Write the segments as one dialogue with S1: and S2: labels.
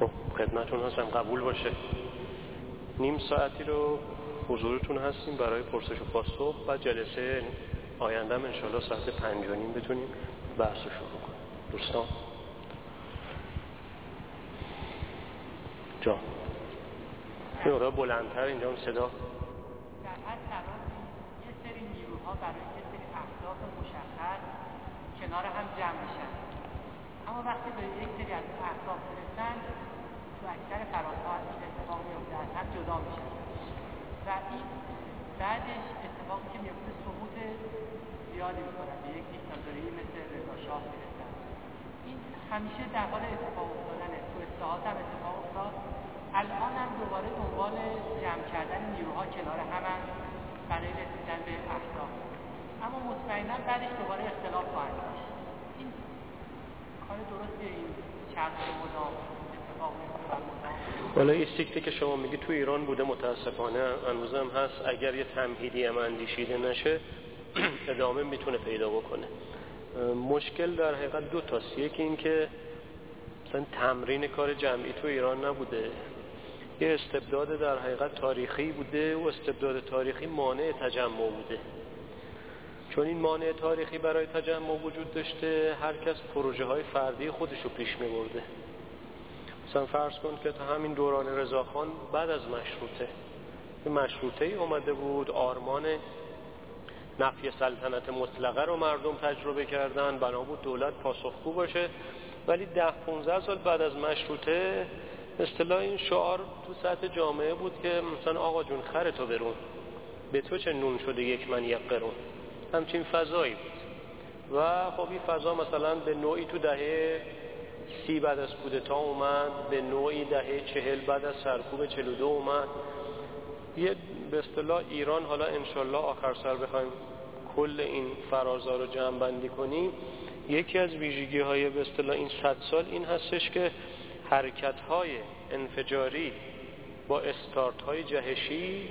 S1: خب خدمتون هستم. قبول باشه. نیم ساعتی رو حضورتون هستیم برای پرسش و پاسخ و جلسه آینده هم انشالله ساعت پنج و نیم بتونیم بحث رو شروع کنیم. دوستان. جا. یه بلندتر اینجا هم صدا.
S2: در هر یه سری نیروها برای یه سری اهداف مشخص کنار هم جمع میشن. اما وقتی به یک سری از اهداف برسن تو اکثر فرازها این اتفاق میفته از هم جدا میشن و این بعدش اتفاقی که میفته سقوط زیادی می‌کنن به یک دیکتاتوری مثل رضا شاه می‌رسن این همیشه در حال اتفاق افتادنه. تو اصلاحات هم اتفاق افتاد. الان هم دوباره دنبال جمع کردن نیروها کنار هم برای رسیدن به اهداف. اما مطمئنا بعدش دوباره اختلاف خواهد داشت این کار درستی این چرخ مدام
S1: حالا این سیکتی که شما میگی تو ایران بوده متاسفانه هنوزم هست. اگر یه تمهیدی هم اندیشیده نشه ادامه می‌تونه پیدا بکنه. مشکل در حقیقت دو تاست. یکی این که مثلا تمرین کار جمعی تو ایران نبوده. یه استبداد در حقیقت تاریخی بوده و استبداد تاریخی مانع تجمع بوده. چون این مانع تاریخی برای تجمع وجود داشته هر کس پروژه های فردی خودش رو پیش می برده مثلا فرض کن که تا همین دوران رضاخان بعد از مشروطه مشروطه ای اومده بود آرمان نفی سلطنت مطلقه رو مردم تجربه کردن بنا بود دولت پاسخگو باشه. ولی ده 15 سال بعد از مشروطه اصطلاح این شعار تو سطح جامعه بود که مثلا آقا جون خرتو برون. به تو چه نون شده یک من یک قرون؟ همچین فضایی بود. و خب این فضا مثلا به نوعی تو دهه سی بعد از کودتا اومد به نوعی دهه چهل بعد از سرکوب چلو اومد. یه به اصطلاح ایران حالا انشالله آخر سر بخوایم کل این فرازا رو جمع بندی کنیم. یکی از ویژگی های به اصطلاح این صد سال این هستش که حرکت های انفجاری با استارت های جهشی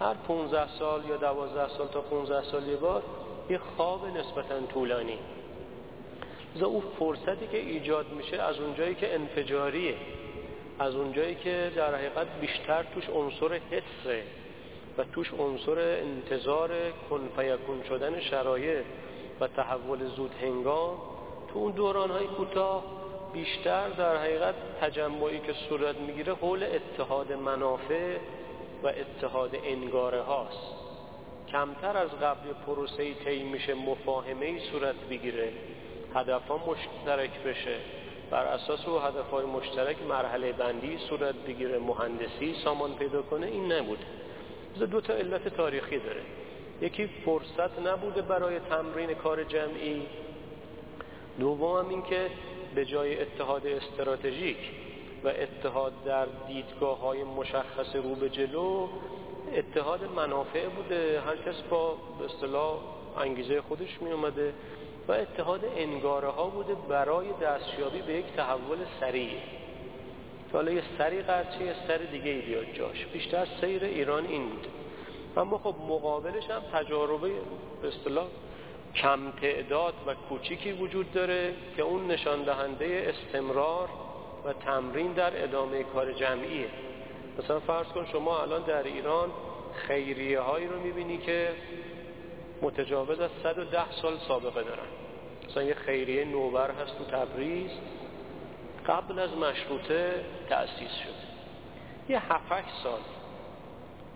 S1: هر 15 سال یا 12 سال تا 15 سال یه بار یه خواب نسبتا طولانی. و اون فرصتی که ایجاد میشه از اونجایی که انفجاریه از اونجایی که در حقیقت بیشتر توش عنصر حسه و توش عنصر انتظار کنفیکون شدن شرایط و تحول زود هنگام تو اون دوران های کوتاه بیشتر در حقیقت تجمعی که صورت می‌گیره حول اتحاد منافع و اتحاد انگاره هاست. کمتر از قبل پروسه طی میشه مفاهمه صورت بگیره. هدف ها مشترک بشه. بر اساس او هدف های مشترک مرحله بندی صورت بگیره. مهندسی سامان پیدا کنه. این نبوده. دو تا علت تاریخی داره. یکی فرصت نبوده برای تمرین کار جمعی. دوم هم این که به جای اتحاد استراتژیک و اتحاد در دیدگاه های مشخص رو به جلو اتحاد منافع بوده. هر کس با به اصطلاح انگیزه خودش می اومده و اتحاد انگاره ها بوده برای دستیابی به یک تحول سریع. حالا یه سری قرچه یه سری دیگه ای بیاد جاش. بیشتر سیر ایران این بود. اما خب مقابلش هم تجاربه به اصطلاح کم تعداد و کوچیکی وجود داره که اون نشان دهنده استمرار و تمرین در ادامه کار جمعیه. مثلا فرض کن شما الان در ایران خیریه هایی رو می‌بینی که متجاوز از 110 سال سابقه دارن. مثلا یه خیریه نوبر هست تو تبریز قبل از مشروطه تأسیس شده. یه 7 سال.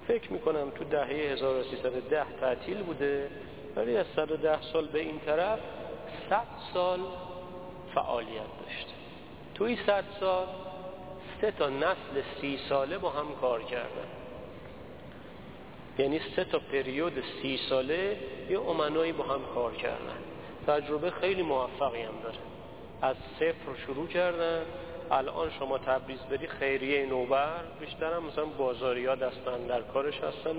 S1: فکر می‌کنم تو دهه 1310 تعطیل بوده ولی از 110 سال به این طرف 100 سال فعالیت داشته. توی 100 سال سه تا نسل سی ساله با هم کار کردن. یعنی سه تا پریود سی ساله یه امنایی با هم کار کردن. تجربه خیلی موفقی هم داره. از صفر شروع کردن الان شما تبریز بری خیریه نوبر بیشتر هم مثلا بازاری ها دستن در کارش هستن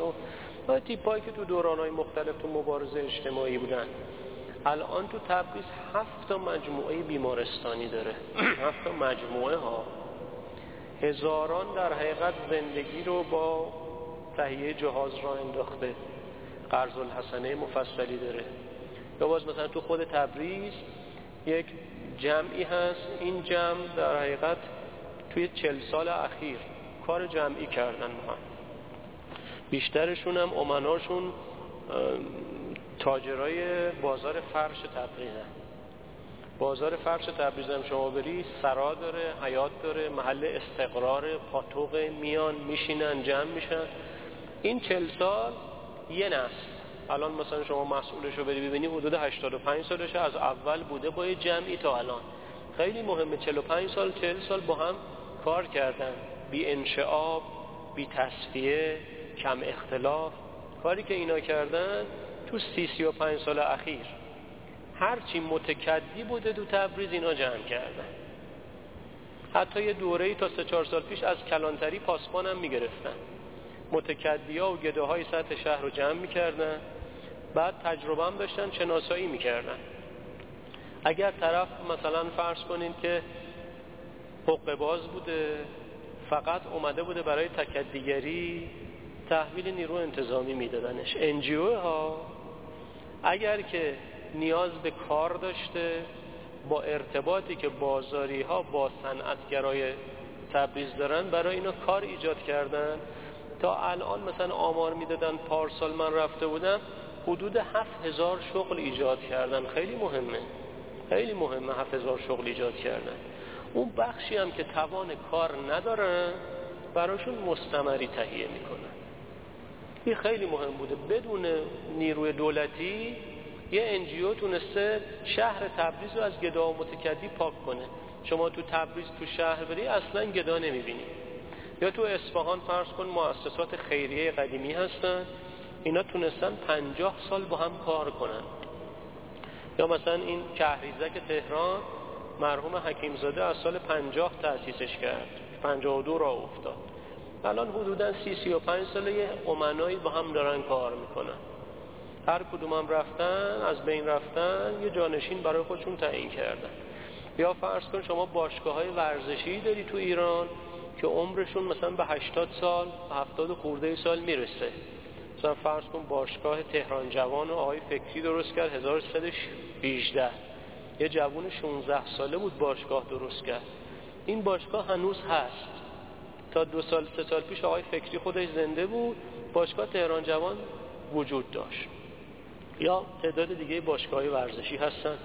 S1: و تیپایی که تو دوران های مختلف تو مبارزه اجتماعی بودن. الان تو تبریز هفت تا مجموعه بیمارستانی داره. هفت تا مجموعه ها. هزاران در حقیقت زندگی رو با تهیه جهاز را انداخته. قرض الحسنه مفصلی داره. یا باز مثلا تو خود تبریز یک جمعی هست. این جمع در حقیقت توی چل سال اخیر کار جمعی کردن هم. بیشترشون هم امناشون تاجرای بازار فرش تبریزن. بازار فرش تبریز هم شما بری سرا داره حیات داره محل استقرار پاتوق میان میشینن جمع میشن. این چل سال یه نسل. الان مثلا شما مسئولش رو بری ببینی حدود 85 سالشه از اول بوده با جمعی تا الان. خیلی مهمه 45 سال 40 سال با هم کار کردن. بی انشعاب بی تصفیه کم اختلاف. کاری که اینا کردن تو سی سی و پنج سال اخیر. هرچی متکدی بوده دو تبریز اینا جمع کردن. حتی یه دوره تا سه چهار سال پیش از کلانتری پاسبان هم می‌گرفتن. متکدی ها و گده های سطح شهر رو جمع می‌کردن. بعد تجربه هم داشتن شناسایی می‌کردن. اگر طرف مثلا فرض کنین که حقوق باز بوده فقط اومده بوده برای تکدیگری تحویل نیرو انتظامی میدادنش. انجیو ها اگر که نیاز به کار داشته با ارتباطی که بازاری ها با صنعتگرای تبریز دارن برای اینا کار ایجاد کردن. تا الان مثلا آمار می‌دادن پارسال من رفته بودم حدود هفت هزار شغل ایجاد کردن. خیلی مهمه. خیلی مهمه هفت هزار شغل ایجاد کردن. اون بخشی هم که توان کار ندارن براشون مستمری تهیه می‌کنن. این خیلی مهم بوده. بدون نیروی دولتی یه انجیو تونسته شهر تبریز رو از گدا و متکدی پاک کنه. شما تو تبریز تو شهر بری اصلا گدا نمی‌بینی. یا تو اصفهان فرض کن مؤسسات خیریه قدیمی هستن اینا تونستن پنجاه سال با هم کار کنن. یا مثلا این کهریزک تهران مرحوم حکیمزاده از سال پنجاه تأسیسش کرد. پنجاه و دو را افتاد. الان حدودا سی سی و پنج ساله امنایی با هم دارن کار می‌کنن. هر کدوم هم رفتن از بین رفتن یه جانشین برای خودشون تعیین کردن. یا فرض کن شما باشگاه های ورزشی داری تو ایران که عمرشون مثلا به 80 سال به 70 خورده سال می‌رسه. مثلا فرض کن باشگاه تهران جوان و آقای فکری درست کرد 1318 یه جوون 16 ساله بود باشگاه درست کرد. این باشگاه هنوز هست. تا دو سال سه سال پیش آقای فکری خودش زنده بود. باشگاه تهران جوان وجود داشت. یا تعداد دیگه باشگاه ورزشی هستن.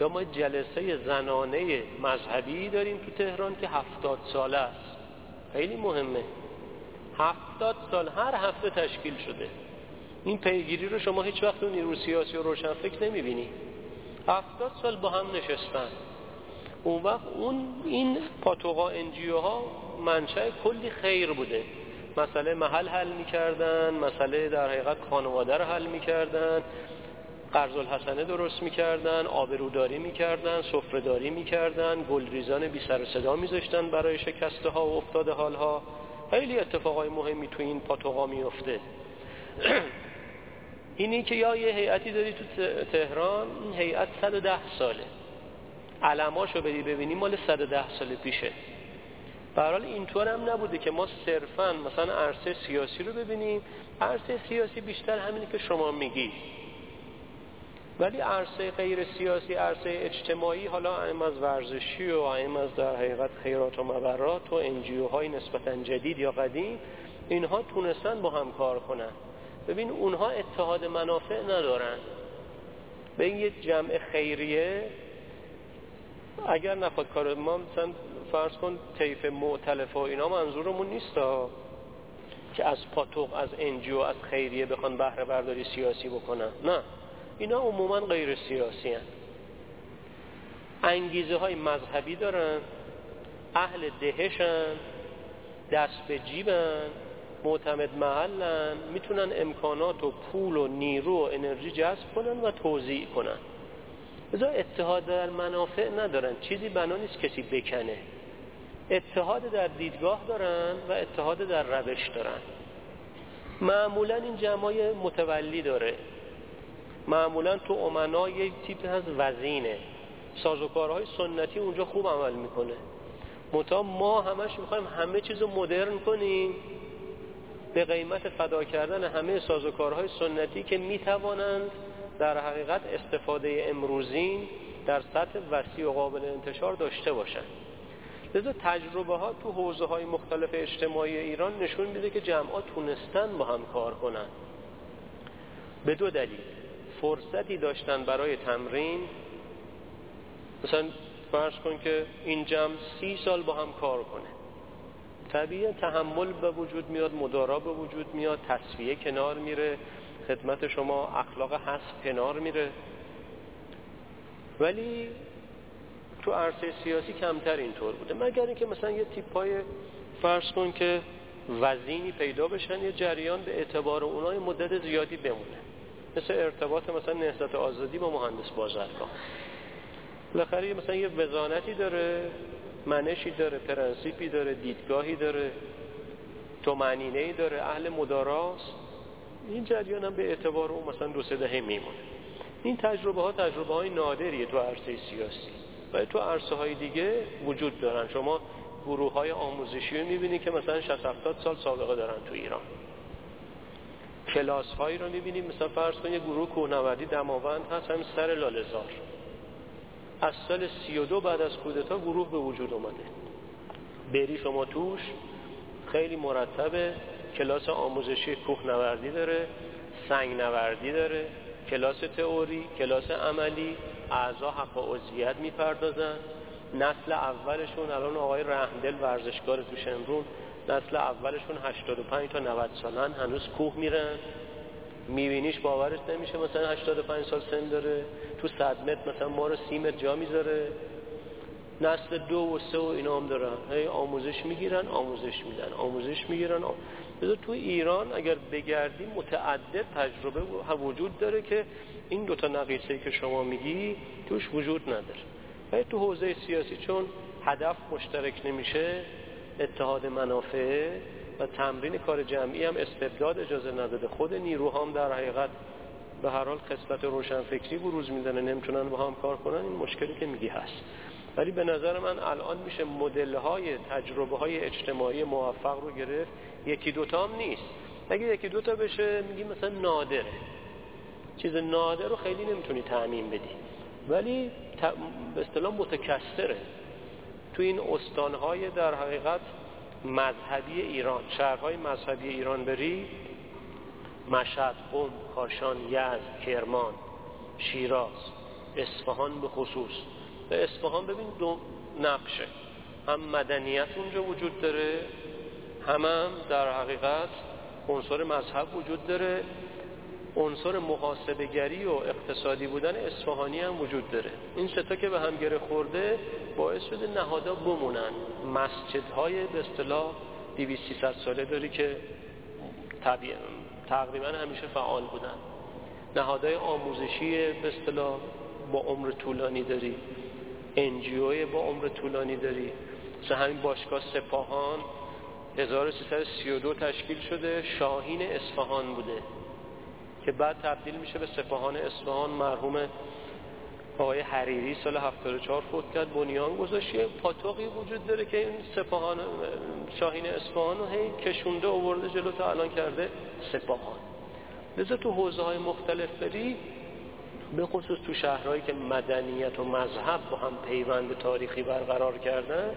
S1: یا ما جلسه زنانه مذهبی داریم تو تهران که هفتاد ساله است. خیلی مهمه. هفتاد سال هر هفته تشکیل شده. این پیگیری رو شما هیچ وقت اون نیرو سیاسی و روشن فکر نمی‌بینی. هفتاد سال با هم نشستن. اون وقت اون این پاتوقا انجیو ها منشأ کلی خیر بوده. مسئله محل حل می‌کردن مسئله در حقیقت خانواده رو حل می‌کردن قرض الحسنه درست می‌کردن آبروداری می‌کردن سفرهداری می‌کردن گلریزان بی سر صدا میذاشتن برای شکسته ها و افتاده حال ها خیلی اتفاقای مهمی تو این پاتوقا میفته اینی که یا یه هیئتی داری تو تهران این هیئت 110 ساله. علماشو بری ببینی مال 110 سال پیشه. برحال اینطور هم نبوده که ما صرفا مثلا عرصه سیاسی رو ببینیم عرصه سیاسی بیشتر همینی که شما میگی. ولی عرصه غیر سیاسی عرصه اجتماعی حالا ایم از ورزشی و ایم از در حقیقت خیرات و مبرات و انجیو های نسبتا جدید یا قدیم اینها تونستن با هم کار کنن. ببین اونها اتحاد منافع ندارن. به این یه جمع خیریه اگر نخواد کار ما مثلا فرض کن طیف معتلف و اینا منظورمون نیست که از پاتوق از انجیو از خیریه بخوان بهره برداری سیاسی بکنن. نه. اینا عموما غیر سیاسی هن. انگیزه های مذهبی دارن اهل دهشن دست به جیبن معتمد محلن می‌تونن امکانات و پول و نیرو و انرژی جذب کنن و توضیح کنن. ازا اتحاد در منافع ندارن. چیزی بنا نیست کسی بکنه. اتحاد در دیدگاه دارن و اتحاد در روش دارن. معمولا این جمعای متولی داره. معمولا تو امنا یک تیپ از وزینه. سازوکارهای سنتی اونجا خوب عمل می‌کنه. متا ما همش می‌خوایم همه چیز رو مدرن کنیم. به قیمت فدا کردن همه سازوکارهای سنتی که می‌توانند در حقیقت استفاده امروزین در سطح وسیع و قابل انتشار داشته باشند. لذا تجربه ها تو حوزه های مختلف اجتماعی ایران نشون میده که جمعات تونستن با هم کار کنن. به دو دلیل. فرصتی داشتن برای تمرین. مثلا فرض کن که این جمع سی سال با هم کار کنه. طبیعه تحمل به وجود میاد مدارا به وجود میاد تصفیه کنار میره خدمت شما اخلاق حسب کنار میره. ولی تو عرصه سیاسی کمتر اینطور بوده. مگر اینکه مثلا یه تیپای فرض کن که وزینی پیدا بشن یه جریان به اعتبار اونای مدت زیادی بمونه. مثل ارتباط مثلا نهضت آزادی با مهندس بازرگان. بالاخره مثلا یه وزانتی داره منشی داره پرنسیپی داره دیدگاهی داره طمأنینه داره اهل مداراست. این جریان هم به اعتبار اون مثلا دو سه دهه میمونه. این تجربه ها تجربه های نادریه تو عرصه سیاسی. و تو عرصه های دیگه وجود دارن. شما گروه های آموزشی رو می‌بینید که مثلا 60 70 سال سابقه دارن تو ایران. کلاس هایی رو می‌بینید مثلا فرض کنید یه گروه کوهنوردی دماوند هست همین سر لالزار از سال 32 بعد از کودتا گروه به وجود اومده. بری شما توش خیلی مرتبه کلاس آموزشی کوهنوردی داره سنگ نوردی داره کلاس تئوری کلاس عملی اعضا حق و عضویت می‌پردازن. نسل اولشون الان آقای رحمدل ورزشکار تو شمرون نسل اولشون 85 تا 90 سالن هنوز کوه میرن. میبینیش باورش نمیشه مثلا 85 سال سن داره تو صد متر مثلا ما رو سی متر جا می‌ذاره. نسل دو و سه و اینا هم دارن. هی آموزش می‌گیرن آموزش میدن آموزش می‌گیرن. آم... تو ایران اگر بگردی متعدد تجربه وجود داره که این دوتا نقیصه که شما میگی توش وجود نداره. ولی تو حوزه سیاسی چون هدف مشترک نمیشه اتحاد منافع و تمرین کار جمعی هم استبداد اجازه نداده. خود نیروهام در حقیقت به هر حال خصلت روشنفکری بروز میدن نمی‌تونن با هم کار کنن. این مشکلی که میگی هست. ولی به نظر من الان میشه مدل های تجربه های اجتماعی موفق رو گرفت. یکی دوتا هم نیست. اگه یکی دوتا بشه میگی مثلا نادره چیز نادر رو خیلی نمی‌تونی تعمین بدی. ولی به اصطلاح متکثره. تو این استانهای در حقیقت مذهبی ایران شهرهای مذهبی ایران بری مشهد، قم، کاشان، یزد، کرمان، شیراز اصفهان به خصوص. به اصفهان ببین دو نقشه. هم مدنیت اونجا وجود داره هم, هم در حقیقت عنصر مذهب وجود داره. عنصر محاسبگری و اقتصادی بودن اصفهانی هم وجود داره. این ستا که به هم گره خورده باعث شده نهادا بمونن. مسجدهای به اصطلاح 200 ساله داری که تقریبا همیشه فعال بودن. نهادهای آموزشی به اصطلاح با عمر طولانی داری. انجیوی با عمر طولانی داری. مثل همین باشگاه سپاهان 1332 تشکیل شده شاهین اصفهان بوده. که بعد تبدیل میشه به سپاهان اصفهان مرحوم آقای حریری سال 74 فوت کرد بنیان گذاشت. یه پاتوقی وجود داره که این سپاهان شاهین اصفهان رو هی کشونده آورده جلو تا الان کرده سپاهان. لذا تو حوزه های مختلف بری به خصوص تو شهرهایی که مدنیت و مذهب با هم پیوند تاریخی برقرار کردن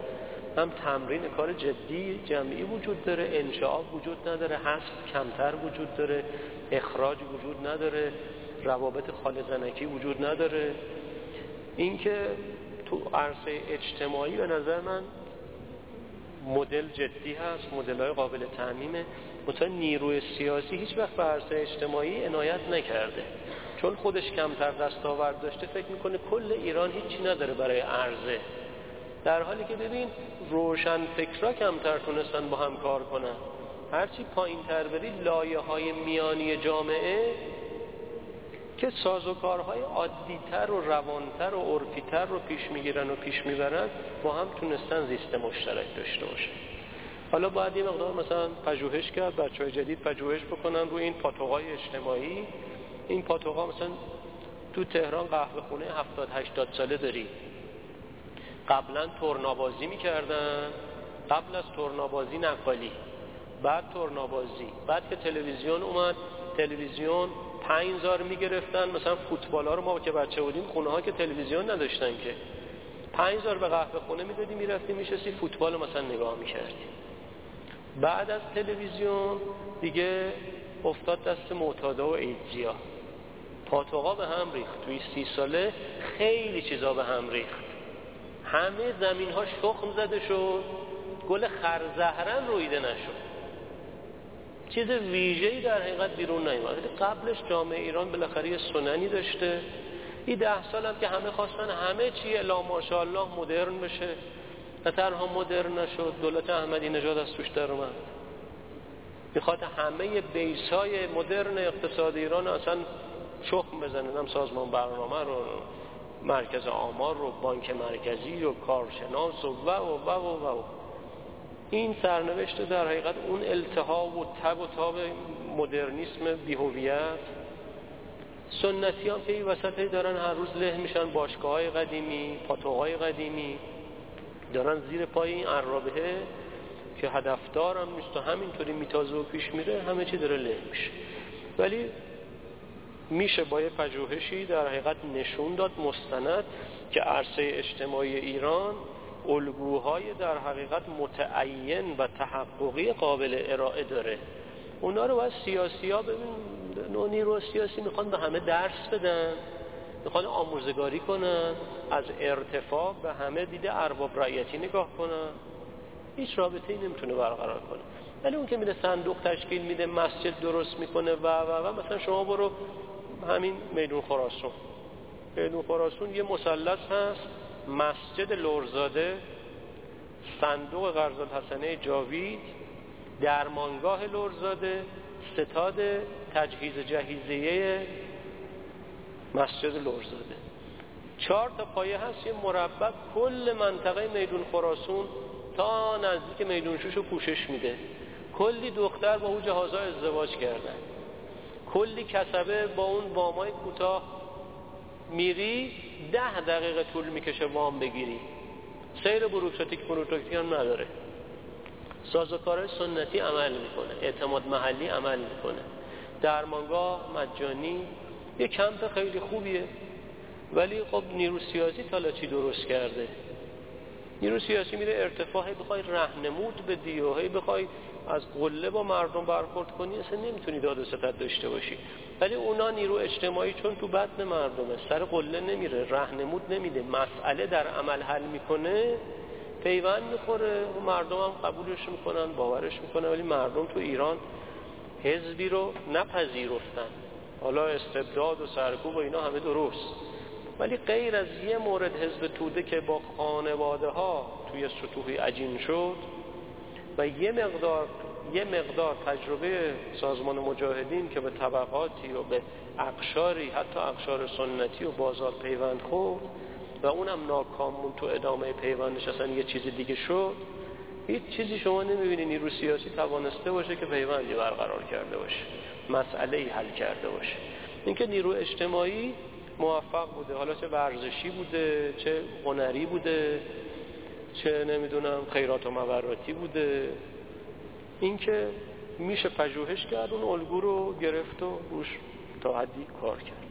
S1: هم تمرین کار جدی جمعی وجود داره انشعاب وجود نداره حسب کمتر وجود داره اخراج وجود نداره روابط خالزنکی وجود نداره. اینکه تو عرصه اجتماعی به نظر من مدل جدی هست مدل های قابل تعمیمه. مثلا نیروی سیاسی هیچ وقت به عرصه اجتماعی عنایت نکرده. چون خودش کمتر دستاورد داشته فکر می‌کنه کل ایران هیچی نداره برای عرضه. در حالی که ببین روشن فکرها کمتر تونستن با هم کار کنن. هرچی پایین تر بری لایه های میانی جامعه که سازوکارهای عادیتر و روانتر و عرفیتر رو پیش می‌گیرن و پیش می‌برن با هم تونستن زیست مشترک داشته باشه حالا باید یه مقدار مثلا پژوهش کرد بچه های جدید پژوهش بکنن روی این پاتوقای اجتماعی. این پاتوقا مثلا تو تهران قهوه خونه 70 80 ساله داری. قبلا تورنابازی می‌کردن قبل از تورنابازی نقالی. بعد تورنابازی بعد که تلویزیون اومد تلویزیون پنج زار می‌گرفتن. مثلا فوتبال ها رو ما که بچه بودیم خونه ها که تلویزیون نداشتن که. پنج هزار به قهوه خونه می‌دادی می‌رفتی میشستی فوتبال مثلا نگاه می‌کردی بعد از تلویزیون دیگه افتاد دست معتادا و ایدزیا. پاتوقا به هم ریخت. توی سی ساله خیلی چیزا به هم ریخت. همه زمین ها شخم زده شد. گل خرزهرن رویده نشد. چیز ویژه‌ای در حقیقت بیرون نیومد. قبلش جامعه ایران بالاخره یه سننی داشته. این ده سال هم که همه خواستن همه چی الا ماشاءالله مدرن بشه. نه تنها مدرن نشد دولت احمدی نژاد از توش در اومد. می‌خواد همه بیس های مدرن اقتصاد ایران اصلا شخم بزنه هم سازمان برنامه رو مرکز آمار رو بانک مرکزی و کارشناس و و و و و, و. این سرنوشت در حقیقت اون التهاب و تب و تاب مدرنیسم بیهویت. سنتی هم که این وسط دارن. هر روز له میشن باشگاه های قدیمی پاتوهای قدیمی. دارن زیر پای این عرابه که هدفدار هم نیست و همینطوری میتازه و پیش میره همه چی داره له میشه. ولی میشه با یه پژوهشی در حقیقت نشون داد مستند که عرصه اجتماعی ایران الگوهای در حقیقت متعین و تحققی قابل ارائه داره. اونا رو باید سیاسی ها ببین نیرو سیاسی می‌خوان به همه درس بدن می‌خوان آموزگاری کنن از ارتفاع به همه دیده ارباب رعیتی نگاه کنن. هیچ رابطه ای نمی‌تونه برقرار کنه. ولی اون که میده صندوق تشکیل میده مسجد درست می‌کنه و و و مثلا شما برو همین میدون خراسون. میدون خراسون یه مثلث هست مسجد لورزاده صندوق قرض حسنه جاوید درمانگاه لورزاده ستاد تجهیز جهیزیه مسجد لورزاده چهار تا پایه هست یه مربع کل منطقه میدون خراسون تا نزدیک میدون شوش پوشش میده. کلی دختر با اون جهازها ازدواج کردن کلی کسبه با اون بامای کوتاه میری ده دقیقه طول می‌کشه وام بگیری. سیر بروکراتیک بروکراتیک هم نداره. سازوکارهای سنتی عمل می‌کنه. اعتماد محلی عمل می‌کنه. درمانگاه مجانی یه کمپ خیلی خوبیه. ولی خب نیرو سیاسی تالا چی درست کرده؟ نیرو سیاسی میره ارتفاعی بخوای رهنمود بدی و هی بخوای از قله با مردم برخورد کنی اصلا نمی‌تونی داد ستت داشته باشی. ولی اونا نیرو اجتماعی چون تو بدن مردمه. سر قله نمیره رهنمود نمیده. مسئله در عمل حل می‌کنه پیوند می‌خوره. و مردم هم قبولش می‌کنن باورش می‌کنن. ولی مردم تو ایران حزبی رو نپذیرفتن. حالا استبداد و سرکوب و اینا همه درست. ولی غیر از یه مورد حزب توده که با خانواده ها توی سطوحی عجین شد و یه مقدار یه مقدار تجربه سازمان مجاهدین که به طبقاتی و به اقشاری حتی اقشار سنتی و بازار پیوند خورد و اونم ناکامون تو ادامه پیوندش اصلا یه چیز دیگه شد. هیچ چیزی شما نمی‌بینی نیرو سیاسی توانسته باشه که پیوندی برقرار کرده باشه مسئله حل کرده باشه. اینکه نیرو اجتماعی موفق بوده. حالا چه ورزشی بوده چه هنری بوده چه نمی‌دونم خیرات و مبراتی بوده. اینکه میشه پژوهش کرد اون الگو رو گرفت و روش تا حدی کار کرد.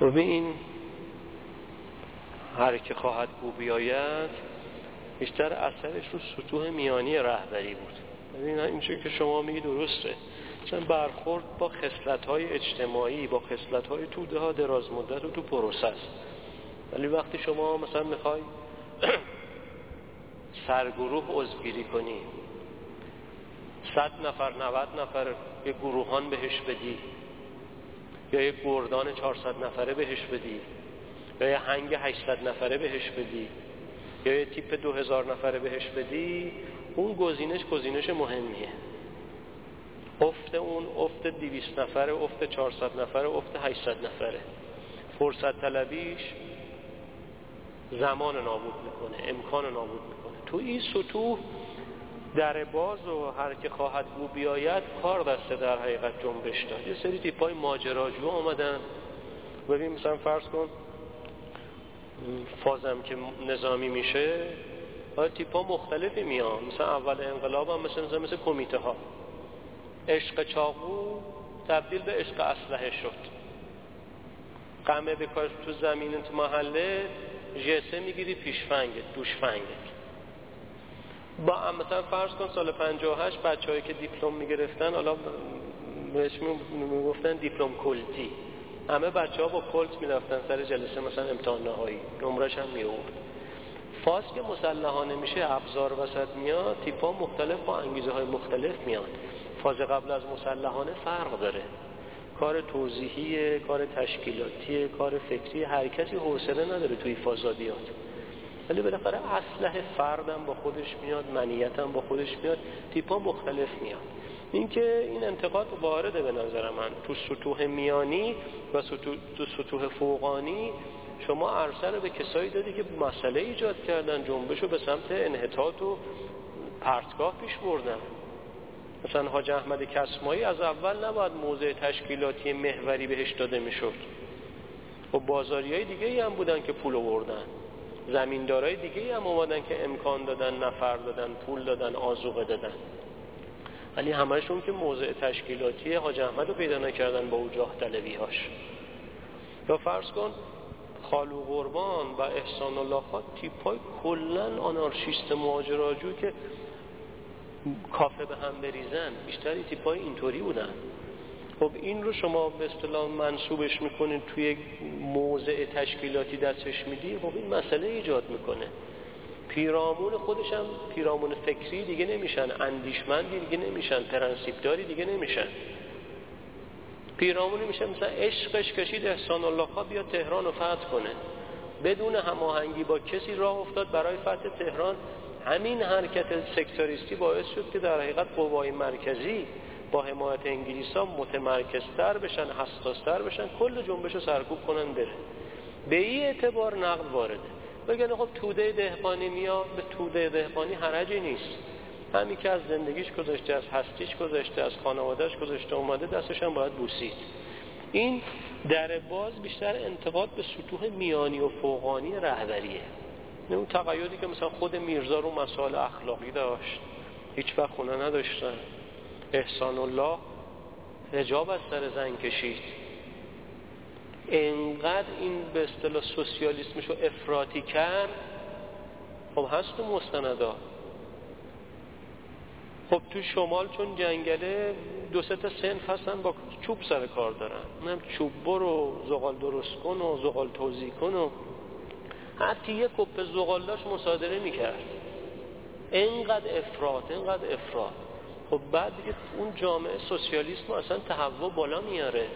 S1: به این هر که خواهد بو بیاید بیشتر اثرش رو سطوح میانی رهبری بود. ببین این که شما میگی درسته. مثلا برخورد با خصلت های اجتماعی با خصلت های توده ها دراز مدت و تو پروسس ولی وقتی شما مثلا می‌خوای سرگروه عضوگیری کنی صد نفر نوت نفر یه گروهان بهش بدی. یا یه گردان 400 نفره بهش بدی. یا یه هنگ 800 نفره بهش بدی. یا یه تیپ 2000 نفره بهش بدی. اون گزینش گزینش مهمیه. افت اون افت 200 نفره افت 400 نفره افت 800 نفره. فرصت طلبیش زمان نابود می‌کنه امکان نابود می‌کنه. تو این سطوح در باز و هر که خواهد بو بیاید کار دسته در حقیقت جنبش داد. یه سری تیپای ماجراجو آمدن. ببین مثلا فرض کن فازم که نظامی میشه های تیپا مختلفی میان؟ مثلا اول انقلاب هم مثل مثل, مثل کمیته ها عشق چاقو تبدیل به عشق اسلحه شد. قمه بکار تو زمین تو محله جسه می‌گیری پیشفنگت دوشفنگت. با مثلا فرض کن سال 58 بچه‌هایی که دیپلم می‌گرفتن حالا بهش می‌گفتن دیپلم کلتی. همه بچه ها با کلت می‌رفتن سر جلسه مثلا امتحان نهایی. نمرش هم میورد فاز که مسلحانه میشه ابزار وسط میاد تیپا مختلف با انگیزه های مختلف میاد. فاز قبل از مسلحانه فرق داره. کار توضیحی کار تشکیلاتی کار فکری هر کسی حوصله نداره توی فازا بیاد. ولی بالاخره اسلحه فردم با خودش میاد منیتم با خودش میاد تیپا مختلف میاد. اینکه این انتقاد وارده به نظر من. تو سطوح میانی و تو سطوح فوقانی شما عرصه رو به کسایی دادی که مسئله ایجاد کردن جنبش رو به سمت انحطاط و پرتگاه پیش بردن. مثلا حاج احمد کسمایی از اول نباید موضع تشکیلاتی محوری بهش داده می‌شد. و بازاری های دیگه هم بودن که پول آوردن. زمیندارای دیگه هم اومدن که امکان دادن نفر دادن پول دادن آزوقه دادن. ولی همهشون که موضع تشکیلاتی حاج احمد رو پیدا نکردن با او جاه طلبی هاش یا فرض کن خالو قربان و احسان الله خان تیپ های کلن آنارشیست ماجراجو که کافه به هم بریزن بیشتر این تیپ های اینطوری بودن. خب این رو شما به اصطلاح منصوبش می‌کنید توی موضع تشکیلاتی دستش میدی خب این مسئله ایجاد می‌کنه. پیرامون خودش هم پیرامون فکری دیگه نمیشن اندیشمندی دیگه نمیشن پرنسیپداری دیگه نمیشن. پیرامونی میشه مثلا عشقش کشید احسان الله خواه بیا تهران رو فتح کنه. بدون هماهنگی با کسی راه افتاد برای فتح تهران. همین حرکت سکتاریستی باعث شد که در حقیقت قوای مرکزی با حمایت انگلیس ها متمرکزتر بشن حساستر بشن کل جنبش رو سرکوب کنن بره. به این اعتبار نقد وارده بگن خب توده دهقانی میاد به توده دهقانی حرجی نیست. همین که از زندگیش گذاشته از هستیش گذاشته از خانوادهش گذاشته اومده دستش هم باید بوسید. این در باز بیشتر انتقاد به سطوح میانی و فوقانی رهبریه. نه اون تقییدی که مثلا خود میرزا رو مسائل اخلاقی داشت. هیچ وقت خونه نداشتن. احسان الله هجاب از سر زن کشید. انقدر این به اصطلاح سوسیالیسمش رو افراطی کرد خب هست تو مستندا. خب تو شمال چون جنگله دو سه تا سنف هستن با چوب سر کار دارن. اونم چوب برو زغال درست کن و زغال توضیح کن و حتی یه کپ زغال داشت مصادره می‌کرد. اینقدر افراد اینقدر افراد خب بعد دیگه اون جامعه سوسیالیسم اصلا تهوع بالا میاره.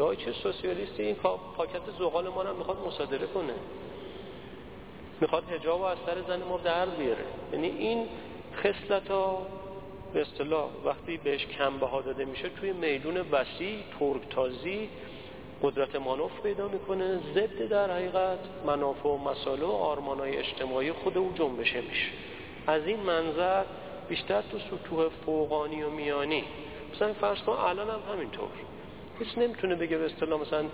S1: یا چه سوسیالیستی؟ این پاکت زغال ما هم می‌خواد مصادره کنه. می‌خواد هجاب و از سر زن ما در بیاره. یعنی این خصلت ها به اصطلاح وقتی بهش کم بها داده میشه توی میدون وسیع ترکتازی قدرت مانوف پیدا می‌کنه. ضد در حقیقت منافع و مسائل و آرمانهای اجتماعی خود او جنبشه میشه. از این منظر بیشتر تو سطوح فوقانی و میانی. مثلا فرض کن الان هم همینطور. کسی نمی‌تونه بگه به اصطلاح مثلا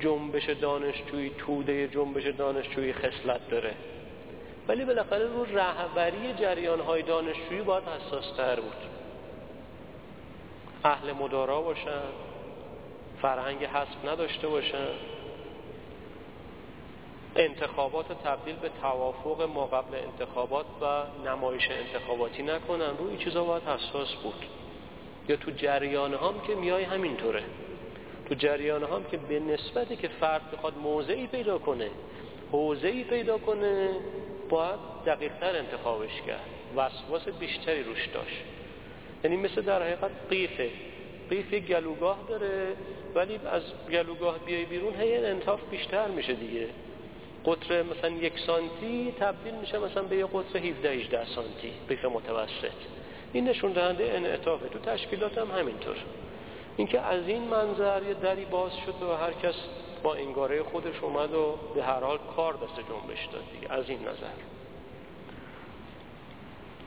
S1: جنبش دانشجویی توده جنبش دانشجویی خصلت داره. ولی بالاخره رو رهبری جریان های دانشجویی باید حساس تر بود. اهل مدارا باشن فرهنگ حسب نداشته باشن. انتخابات تبدیل به توافق ما قبل انتخابات و نمایش انتخاباتی نکنن. روی چیزا باید حساس بود. یا تو جریان هم که میای همینطوره. تو جریان هم که به نسبتی که فرد بخواد موضعی پیدا کنه حوزهی پیدا کنه باید دقیقتر انتخابش کرد. وسواس بیشتری روش داشت. یعنی مثل در حقیقت قیفه. قیف گلوگاه داره ولی از گلوگاه بیای بیرون هی انتاف بیشتر میشه دیگه. قطر مثلا یک سانتی تبدیل میشه مثلا به یه قطر 17 18 سانتی قیف متوسط. این نشون دهنده انعطافه تو تشکیلات هم همینطور. اینکه از این منظر یه دری باز شد و هر کس با انگاره خودش اومد و به هر حال کار دست جنبش داد دیگه. از این نظر.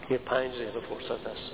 S1: یه پنج دقیقه فرصت هست.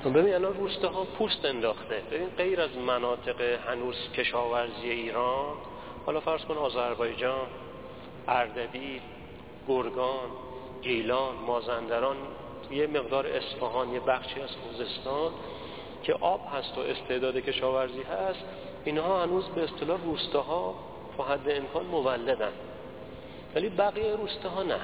S1: بفرد ببین الان ها پوست انداخته. ببین غیر از مناطق هنوز کشاورزی ایران حالا فرض کن آذربایجان اردبیل گرگان گیلان مازندران یه مقدار اصفهان یه بخشی از خوزستان که آب هست و استعداد کشاورزی هست اینها هنوز به اصطلاح روستاها تا حد امکان مولدن. ولی بقیه روستاها نه.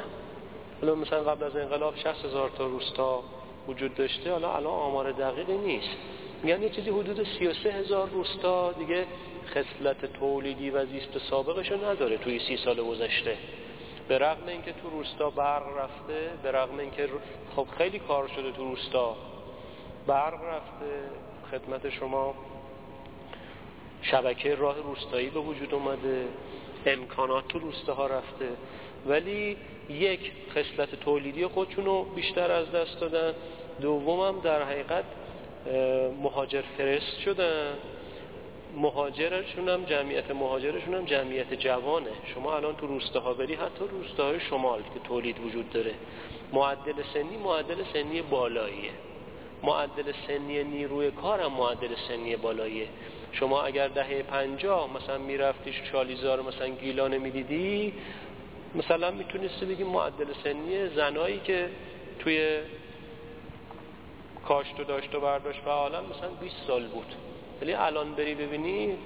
S1: حالا مثلا قبل از انقلاب 60 هزار تا روستا وجود داشته حالا الان آمار دقیقی نیست. میگن یه چیزی حدود 33 هزار روستا دیگه خصلت تولیدی و زیست سابقشو نداره توی سی سال گذشته. به رغم اینکه تو روستا برق رفته به رغم اینکه خب خیلی کار شده تو روستا. برق رفته خدمت شما شبکه راه روستایی به وجود اومده امکانات تو روستاها رفته. ولی یک خصلت تولیدی خودشون رو بیشتر از دست دادن. دوم هم در حقیقت مهاجر فرست شدن. مهاجرشون هم جمعیت مهاجرشون هم جمعیت جوانه. شما الان تو روستاها بری حتی روستاهای شمال که تولید وجود داره. معدل سنی معدل سنی بالاییه. معدل سنی نیروی کار هم معدل سنی بالاییه. شما اگر دهه پنجاه مثلا می‌رفتی شالیزار مثلا گیلانه می‌دیدی مثلا می‌تونستی بگی معدل سنی زنایی که توی کاشت و داشت و برداشت فعالا مثلا 20 سال بود. ولی الان بری ببینی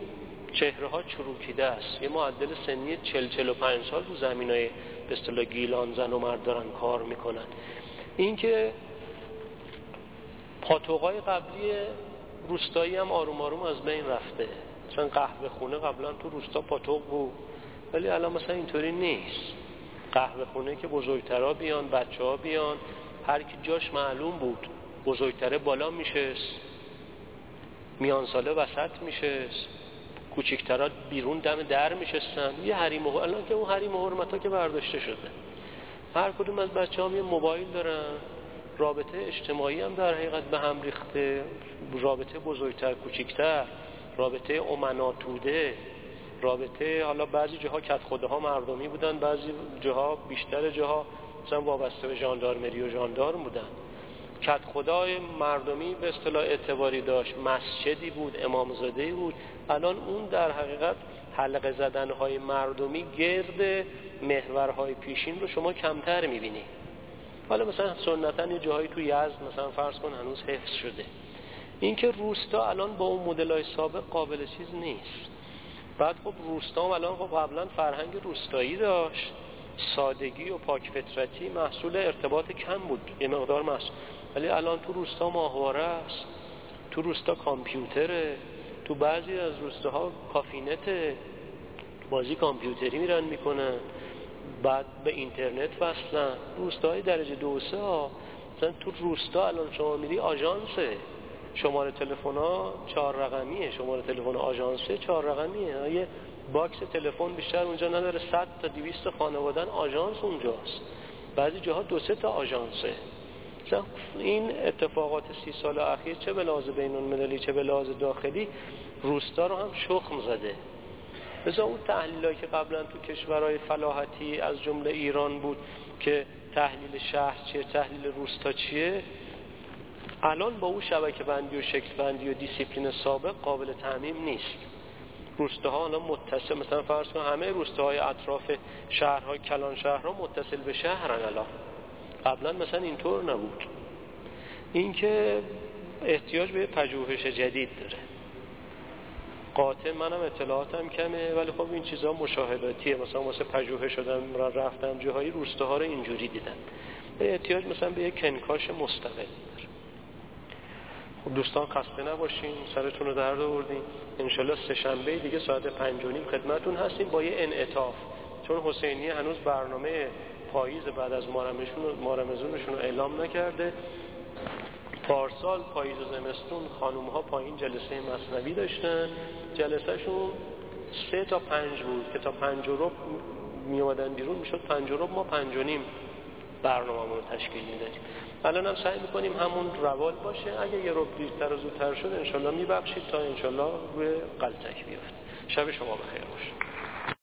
S1: چهره ها چروکیده است. یه معدل سنی 40 45 سال تو زمین های به اصطلاح گیلان زن و مرد دارن کار می‌کنن. این که پاتوقای قبلی روستایی هم آروم آروم از بین رفته. چون قهوه خونه قبلا تو روستا پاتوق بود. ولی الان مثلا اینطوری نیست. قهوه خونه که بزرگترا بیان بچه ها بیان هر کی جاش معلوم بود بزرگتره بالا میشست. میان ساله وسط میشست. کوچکترا بیرون دم در میشستن. یه حریم الان که اون حریم حرمت ها که برداشته شده. هر کدوم از بچه هم یه موبایل دارن. رابطه اجتماعی هم در حقیقت به هم ریخته. رابطه بزرگتر کوچکتر. رابطه امناتوده. رابطه حالا بعضی جاها کت خوده ها مردمی بودن بعضی جاها بیشتر جاها مثلا وابسته به ژاندارمری و ژاندارم بودن. کت خدای مردمی به اصطلاح اعتباری داشت. مسجدی بود امامزاده بود. الان اون در حقیقت حلقه زدنهای مردمی گرد محورهای پیشین رو شما کمتر می‌بینی. حالا مثلا سنتا یه جاهایی تو یزد مثلا فرض کن هنوز حفظ شده. اینکه روستا الان با اون مدل های سابق قابل چیز نیست. بعد خب روستا هم الان خب قبلا فرهنگ روستایی داشت. سادگی و پاک فطرتی محصول ارتباط کم بود یه مقدار محصول. ولی الان تو روستا ماهواره است تو روستا کامپیوتره تو بعضی از روستاها کافی‌نت بازی کامپیوتری میرن می‌کنن بعد به اینترنت وصلن روستاهای درجه دو سه ها. مثلا تو روستا الان شما میری آژانسه شماره تلفن ها چهار رقمیه. شماره تلفن آژانسه چهار رقمیه. یه box تلفن بیشتر اونجا نداره. 100 تا 200 خانوادن آژانس اونجاست. بعضی جاها دو سه تا آژانسه. این اتفاقات سی سال اخیر چه به لحاظ بین المللی چه به لحاظ داخلی روستا رو هم شخم زده. مثلا اون تحلیل که قبلا تو کشورهای فلاحتی از جمله ایران بود که تحلیل شهر چیه تحلیل روستا چیه الان با اون شبکه بندی و شکل بندی و دیسیپلین سابق قابل تعمیم نیست. روستاها الان متصل مثلا فرض کن همه روستاهای اطراف شهرهای کلان شهرها متصل به شهرن الان. قبلا مثلا اینطور نبود. اینکه احتیاج به پژوهش جدید داره. قاطع منم اطلاعاتم کمه ولی خب این چیزها مشاهداتیه. مثلا واسه پژوهش شدم رفتم جاهای روستاها رو اینجوری دیدم. به احتیاج مثلا به یک کنکاش مستقل. خب دوستان خسته نباشین سرتون رو درد آوردین. انشالله سه شنبه دیگه ساعت پنج و نیم خدمتون هستیم با یه انعطاف. چون حسینی هنوز برنامه پاییز بعد از مارمزونشون رو اعلام نکرده. پارسال پاییز و زمستون خانوم ها پایین جلسه مصنوی داشتن. جلسهشون سه تا پنج بود که تا پنج و رب می بیرون می‌شد پنج و رب ما پنج و نیم برنامه رو تشکیل می‌دادیم. الان هم سعی می‌کنیم همون روال باشه. اگه یه رب دیرتر و زودتر شد انشالله میبخشید تا انشالله روی قلتک بیافت شب شما بخیر باشه.